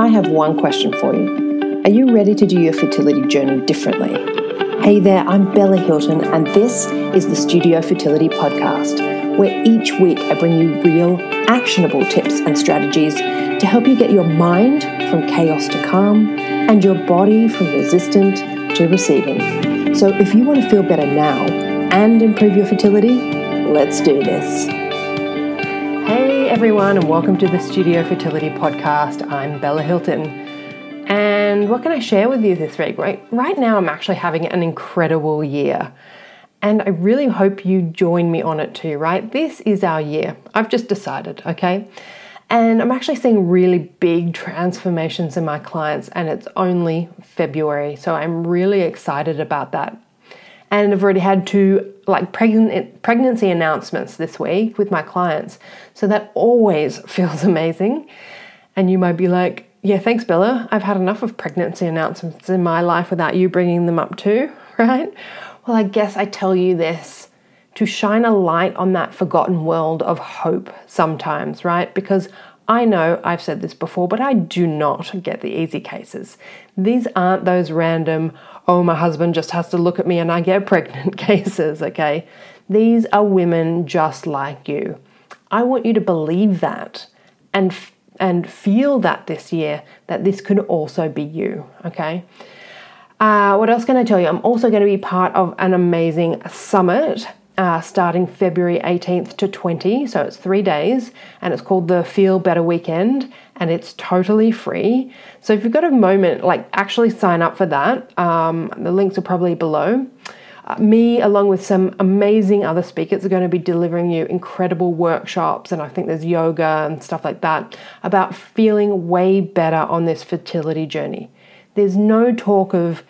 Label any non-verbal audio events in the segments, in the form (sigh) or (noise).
I have one question for you. Are you ready to do your fertility journey differently? Hey there, I'm Bella Hilton, and this is the Studio Fertility Podcast, where each week I bring you real, actionable tips and strategies to help you get your mind from chaos to calm and your body from resistant to receiving. So, if you want to feel better now and improve your fertility, let's do this. Everyone, and welcome to the Studio Fertility Podcast. I'm Bella Hilton. And what can I share with you this week? Right, right now, I'm actually having an incredible year. And I really hope you join me on it too, right? This is our year. I've just decided, okay? And I'm actually seeing really big transformations in my clients, and it's only February. So I'm really excited about that. And I've already had two like pregnancy announcements this week with my clients. So that always (laughs) feels amazing. And you might be like, yeah, thanks, Bella. I've had enough of pregnancy announcements in my life without you bringing them up too, (laughs) right? Well, I guess I tell you this to shine a light on that forgotten world of hope sometimes, right? Because I know I've said this before, but I do not get the easy cases. These aren't those random, oh, my husband just has to look at me and I get (laughs) pregnant cases, okay? These are women just like you. I want you to believe that and and feel that this year that this could also be you, okay? Uh, what else can I tell you? I'm also going to be part of an amazing summit uh, starting February 18th to 20. So it's three days and it's called the Feel Better Weekend and it's totally free. So if you've got a moment, like actually sign up for that. Um, the links are probably below. Uh, me, along with some amazing other speakers, are going to be delivering you incredible workshops, and I think there's yoga and stuff like that about feeling way better on this fertility journey. There's no talk of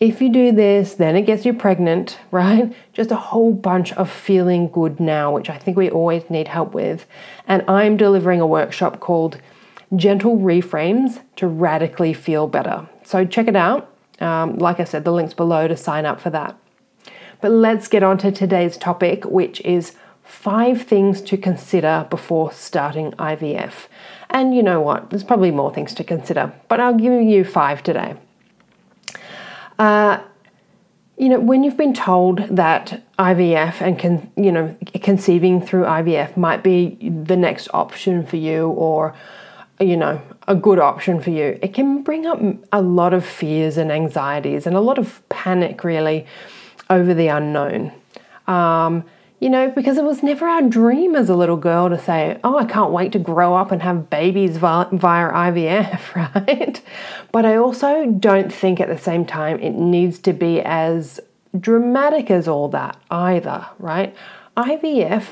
if you do this, then it gets you pregnant, (laughs) right? Just a whole bunch of feeling good now, which I think we always need help with. And I'm delivering a workshop called Gentle Reframes to Radically Feel Better. So check it out. Um, like I said, the link's below to sign up for that. But let's get on to today's topic, which is five things to consider before starting IVF. And you know what? There's probably more things to consider, but I'll give you five today. Uh, you know, when you've been told that IVF and con, you know conceiving through IVF might be the next option for you, or you know a good option for you, it can bring up a lot of fears and anxieties and a lot of panic, really, over the unknown. Um, you know, because it was never our dream as a little girl to say, Oh, I can't wait to grow up and have babies via, via IVF, (laughs) right? But I also don't think at the same time it needs to be as dramatic as all that either, right? IVF,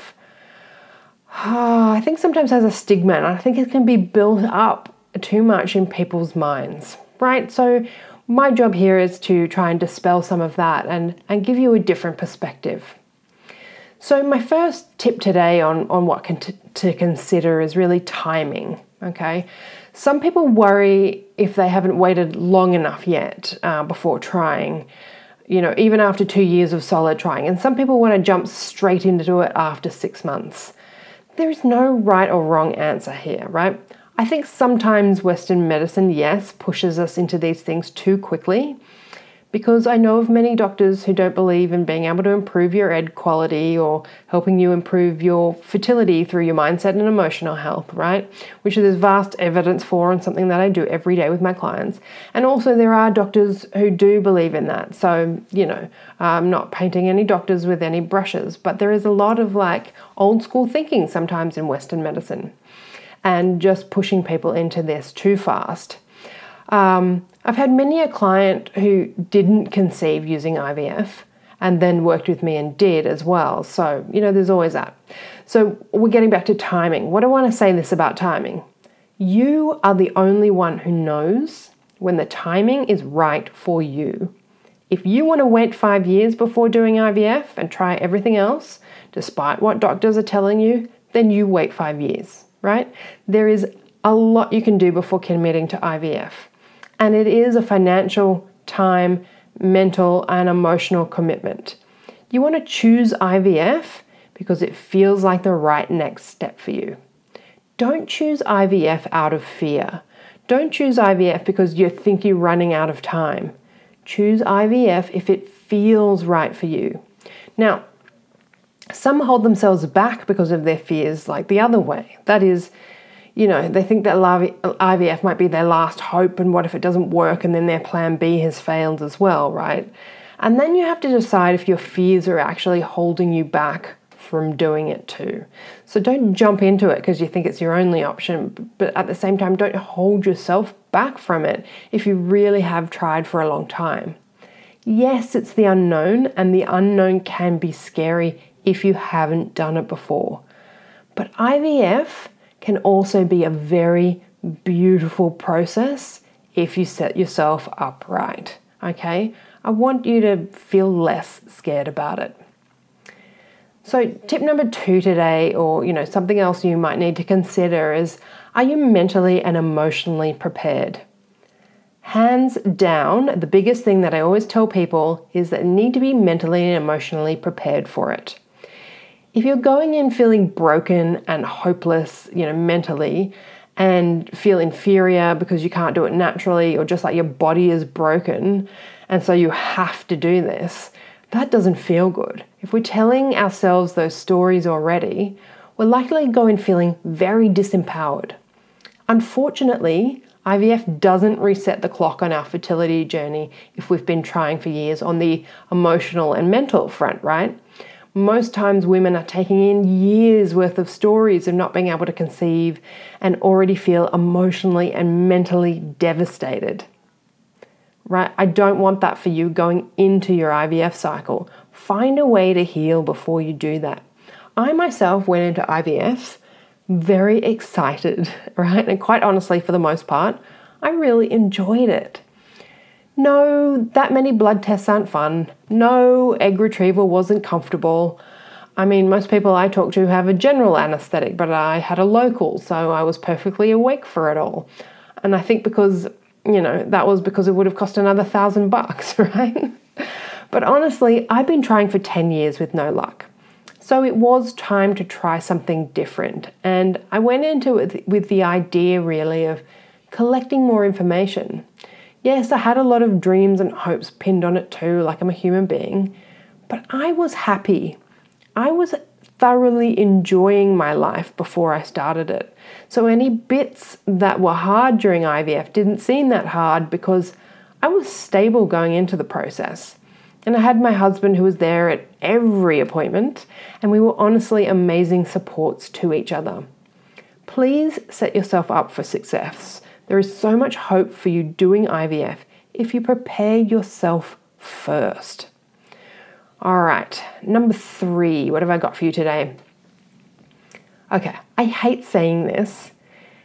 oh, (sighs) I think sometimes has a stigma and I think it can be built up too much in people's minds, right? So, my job here is to try and dispel some of that and, and give you a different perspective. So, my first tip today on, on what to consider is really timing. Okay, some people worry if they haven't waited long enough yet uh, before trying, you know, even after two years of solid trying. And some people want to jump straight into it after six months. There is no right or wrong answer here, right? I think sometimes Western medicine, yes, pushes us into these things too quickly because I know of many doctors who don't believe in being able to improve your egg quality or helping you improve your fertility through your mindset and emotional health, right? Which there's vast evidence for and something that I do every day with my clients. And also, there are doctors who do believe in that. So, you know, I'm not painting any doctors with any brushes, but there is a lot of like old school thinking sometimes in Western medicine and just pushing people into this too fast. Um, I've had many a client who didn't conceive using IVF and then worked with me and did as well. So, you know, there's always that. So, we're getting back to timing. What I want to say this about timing you are the only one who knows when the timing is right for you. If you want to wait five years before doing IVF and try everything else, despite what doctors are telling you, then you wait five years, right? There is a lot you can do before committing to IVF and it is a financial, time, mental, and emotional commitment. You want to choose IVF because it feels like the right next step for you. Don't choose IVF out of fear. Don't choose IVF because you think you're running out of time. Choose IVF if it feels right for you. Now, some hold themselves back because of their fears, like the other way. That is, you know, they think that IVF might be their last hope, and what if it doesn't work and then their plan B has failed as well, right? And then you have to decide if your fears are actually holding you back from doing it too. So don't jump into it because you think it's your only option, but at the same time, don't hold yourself back from it if you really have tried for a long time. Yes, it's the unknown, and the unknown can be scary if you haven't done it before. But IVF can also be a very beautiful process if you set yourself up right. Okay? I want you to feel less scared about it. So, tip number two today, or you know, something else you might need to consider is are you mentally and emotionally prepared? Hands down, the biggest thing that I always tell people is that you need to be mentally and emotionally prepared for it. If you're going in feeling broken and hopeless, you know, mentally, and feel inferior because you can't do it naturally, or just like your body is broken, and so you have to do this, that doesn't feel good. If we're telling ourselves those stories already, we're likely to go in feeling very disempowered. Unfortunately, IVF doesn't reset the clock on our fertility journey if we've been trying for years on the emotional and mental front, right? Most times, women are taking in years worth of stories of not being able to conceive and already feel emotionally and mentally devastated right? I don't want that for you going into your IVF cycle. Find a way to heal before you do that. I myself went into IVF very excited, (laughs) right? And quite honestly, for the most part, I really enjoyed it. No, that many blood tests aren't fun. No, egg retrieval wasn't comfortable. I mean, most people I talk to have a general anesthetic, but I had a local, so I was perfectly awake for it all. And I think because you know, that was because it would have cost another thousand bucks, (laughs) right? but honestly, I've been trying for 10 years with no luck. So it was time to try something different. And I went into it with the idea really of collecting more information. Yes, I had a lot of dreams and hopes pinned on it too, like I'm a human being, but I was happy. I was thoroughly enjoying my life before I started it. So any bits that were hard during IVF didn't seem that hard because I was stable going into the process. And I had my husband who was there at every appointment, and we were honestly amazing supports to each other. Please set yourself up for success. There is so much hope for you doing IVF if you prepare yourself first. All right, number three, what have I got for you today? Okay, I hate saying this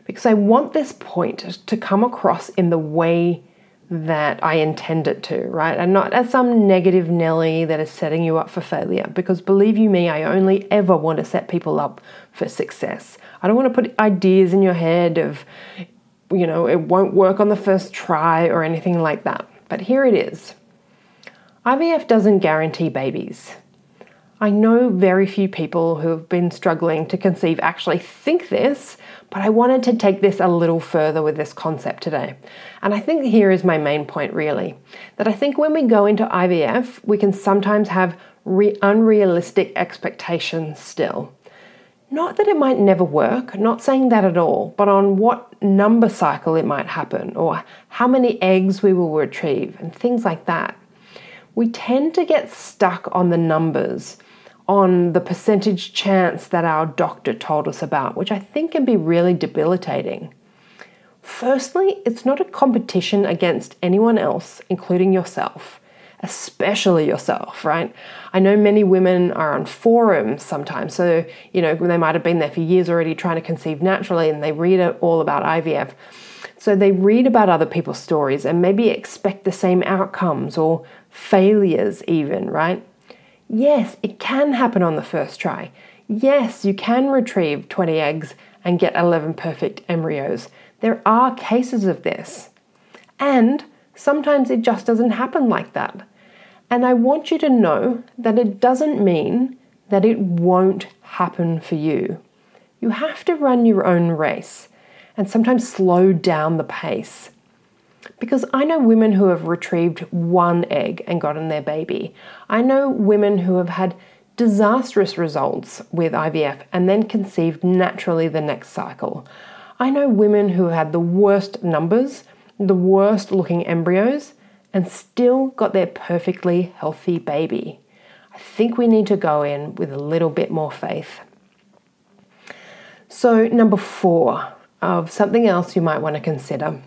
because I want this point to come across in the way that I intend it to, right? And not as some negative Nelly that is setting you up for failure. Because believe you me, I only ever want to set people up for success. I don't want to put ideas in your head of, you know, it won't work on the first try or anything like that. But here it is. IVF doesn't guarantee babies. I know very few people who have been struggling to conceive actually think this, but I wanted to take this a little further with this concept today. And I think here is my main point really that I think when we go into IVF, we can sometimes have re- unrealistic expectations still. Not that it might never work, not saying that at all, but on what number cycle it might happen, or how many eggs we will retrieve, and things like that we tend to get stuck on the numbers, on the percentage chance that our doctor told us about, which I think can be really debilitating. Firstly, it's not a competition against anyone else, including yourself, especially yourself, right? I know many women are on forums sometimes, so you know they might have been there for years already trying to conceive naturally, and they read all about IVF. So they read about other people's stories and maybe expect the same outcomes or failures, even, right? Yes, it can happen on the first try. Yes, you can retrieve 20 eggs and get 11 perfect embryos. There are cases of this. And sometimes it just doesn't happen like that. And I want you to know that it doesn't mean that it won't happen for you. You have to run your own race. and sometimes slow down the pace. Because I know women who have retrieved one egg and gotten their baby. I know women who have had disastrous results with IVF and then conceived naturally the next cycle. I know women who had the worst numbers, the worst looking embryos, and still got their perfectly healthy baby. I think we need to go in with a little bit more faith. So, number four of something else you might want to consider,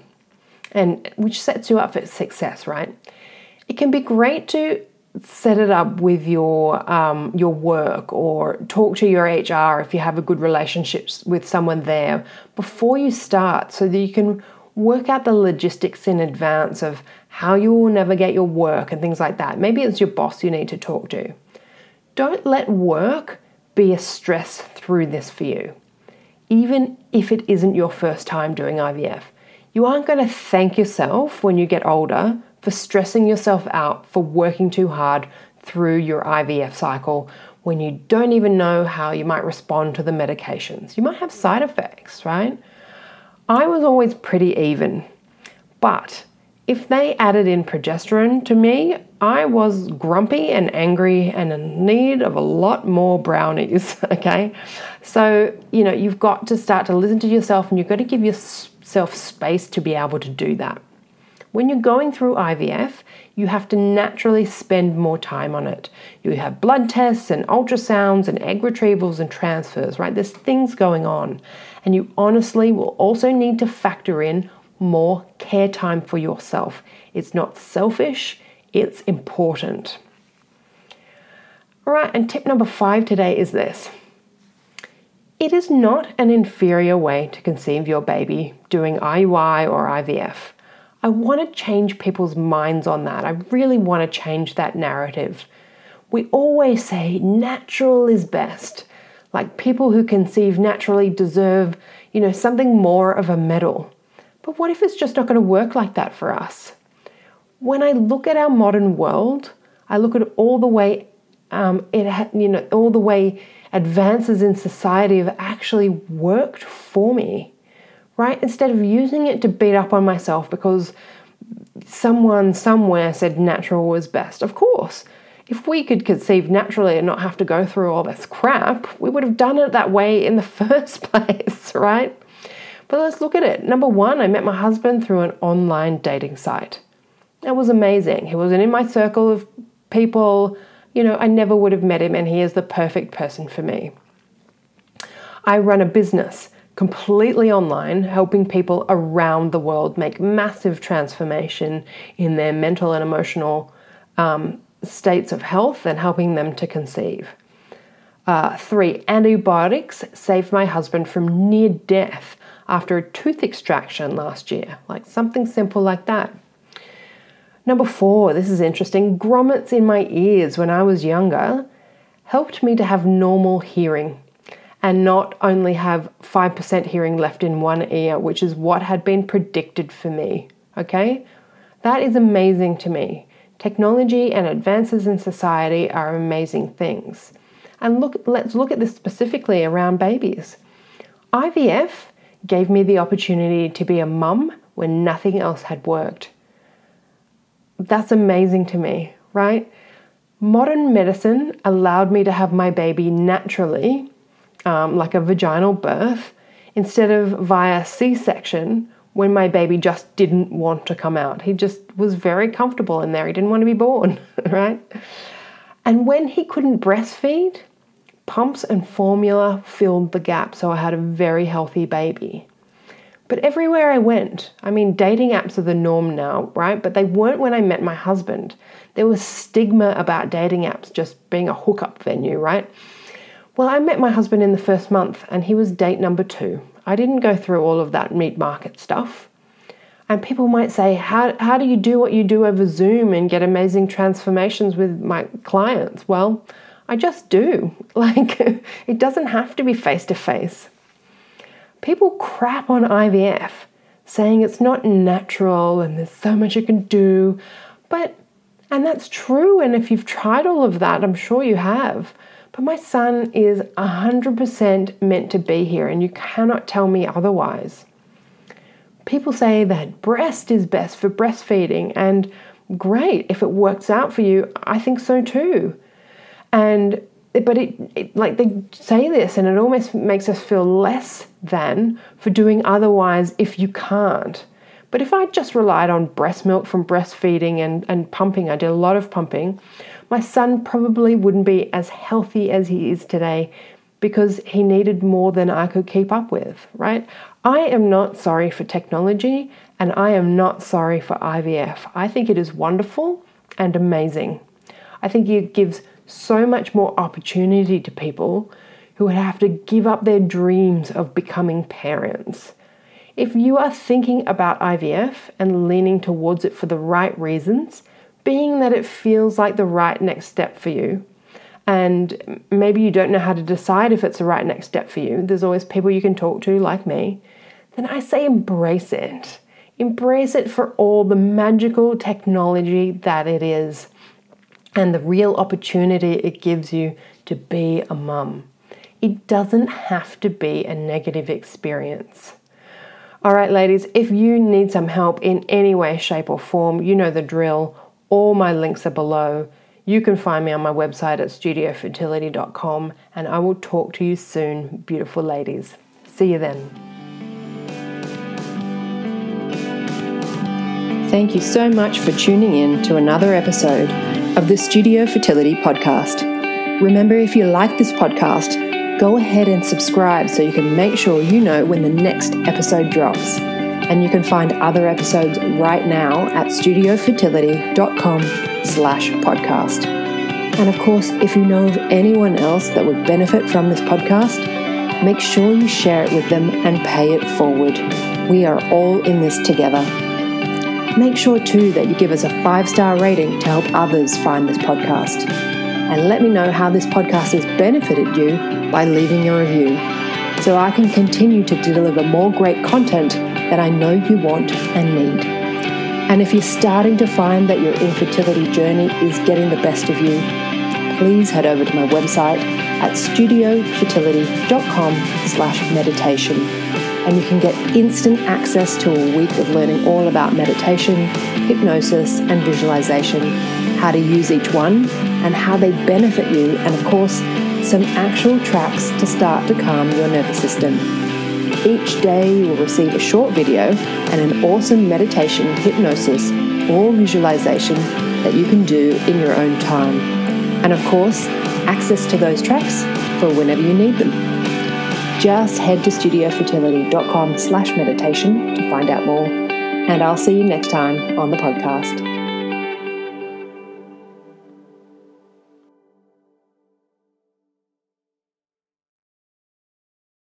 and which sets you up for success, right? It can be great to set it up with your um, your work or talk to your HR if you have a good relationship with someone there before you start, so that you can work out the logistics in advance of how you will navigate your work and things like that. Maybe it's your boss you need to talk to. Don't let work be a stress through this for you, even if it isn't your first time doing IVF. You aren't going to thank yourself when you get older for stressing yourself out for working too hard through your IVF cycle when you don't even know how you might respond to the medications. You might have side effects, right? I was always pretty even. But if they added in progesterone to me, I was grumpy and angry and in need of a lot more brownies. (laughs) Okay. So, you know, you've got to start to listen to yourself and you've got to give yourself space to be able to do that. When you're going through IVF, you have to naturally spend more time on it. You have blood tests and ultrasounds and egg retrievals and transfers, right? There's things going on. And you honestly will also need to factor in more care time for yourself. It's not selfish, it's important. All right, and tip number five today is this it is not an inferior way to conceive your baby doing IUI or IVF. I want to change people's minds on that. I really want to change that narrative. We always say natural is best. Like people who conceive naturally deserve, you know, something more of a medal. But what if it's just not going to work like that for us? When I look at our modern world, I look at all the way um, it, you know, all the way advances in society have actually worked for me right? Instead of using it to beat up on myself because someone somewhere said natural was best. Of course, if we could conceive naturally and not have to go through all this crap, we would have done it that way in the (laughs) first place, (laughs) right? But let's look at it. Number one, I met my husband through an online dating site. It was amazing. He wasn't in my circle of people. You know, I never would have met him, and he is the perfect person for me. I run a business completely online, helping people around the world make massive transformation in their mental and emotional um, states of health and helping them to conceive. Uh, three, antibiotics saved my husband from near death after a tooth extraction last year, like something simple like that. Number four, this is interesting grommets in my ears when I was younger helped me to have normal hearing and not only have 5% hearing left in one ear, which is what had been predicted for me. Okay? That is amazing to me. Technology and advances in society are amazing things. And look, let's look at this specifically around babies. IVF gave me the opportunity to be a mum when nothing else had worked. That's amazing to me, right? Modern medicine allowed me to have my baby naturally um, like a vaginal birth instead of via C section when my baby just didn't want to come out. He just was very comfortable in there. He didn't want to be born, (laughs) right? And when he couldn't breastfeed, pumps and formula filled the gap, so I had a very healthy baby. But everywhere I went, I mean, dating apps are the norm now, right? But they weren't when I met my husband. There was stigma about dating apps just being a hookup venue, right? Well, I met my husband in the first month and he was date number two. I didn't go through all of that meat market stuff. And people might say, how, how do you do what you do over Zoom and get amazing transformations with my clients? Well, I just do. (laughs) Like, it doesn't have to be face to face. People crap on IVF, saying it's not natural and there's so much you can do. But, and that's true. And if you've tried all of that, I'm sure you have. But my son is 100% meant to be here, and you cannot tell me otherwise. people say that breast is best for breastfeeding, and great, if it works out for you, I think so too. And but it, it, like they say this and it almost makes us feel less than for doing otherwise if you can't but if i just relied on breast milk from breastfeeding and, and pumping i did a lot of pumping my son probably wouldn't be as healthy as he is today because he needed more than i could keep up with right? I am not sorry for technology and i am not sorry for ivf i think it is wonderful and amazing. I think it gives so much more opportunity to people who would have to give up their dreams of becoming parents. If you are thinking about IVF and leaning towards it for the right reasons, being that it feels like the right next step for you, and maybe you don't know how to decide if it's the right next step for you, there's always people you can talk to like me, then I say embrace it. Embrace it for all the magical technology that it is and the real opportunity it gives you to be a mum. It doesn't have to be a negative experience. All right, ladies, if you need some help in any way, shape, or form, you know the drill. All my links are below. You can find me on my website at studiofertility.com, and I will talk to you soon, beautiful ladies. See you then. Thank you so much for tuning in to another episode of the Studio Fertility Podcast. Remember, if you like this podcast, go ahead and subscribe so you can make sure you know when the next episode drops. And you can find other episodes right now at studiofertility.com slash podcast. And of course, if you know of anyone else that would benefit from this podcast, make sure you share it with them and pay it forward. We are all in this together. Make sure too that you give us a five star rating to help others find this podcast. And let me know how this podcast has benefited you by leaving a review so I can continue to deliver more great content that I know you want and need. And if you're starting to find that your infertility journey is getting the best of you, please head over to my website at studiofertility.com slash meditation and you can get instant access to a week of learning all about meditation, hypnosis, and visualization, how to use each one, and how they benefit you, and of course, some actual tracks to start to calm your nervous system. Each day, you will receive a short video and an awesome meditation, hypnosis, or visualization that you can do in your own time. And of course, access to those tracks for whenever you need them just head to studiofertility.com slash meditation to find out more. And I'll see you next time on the podcast.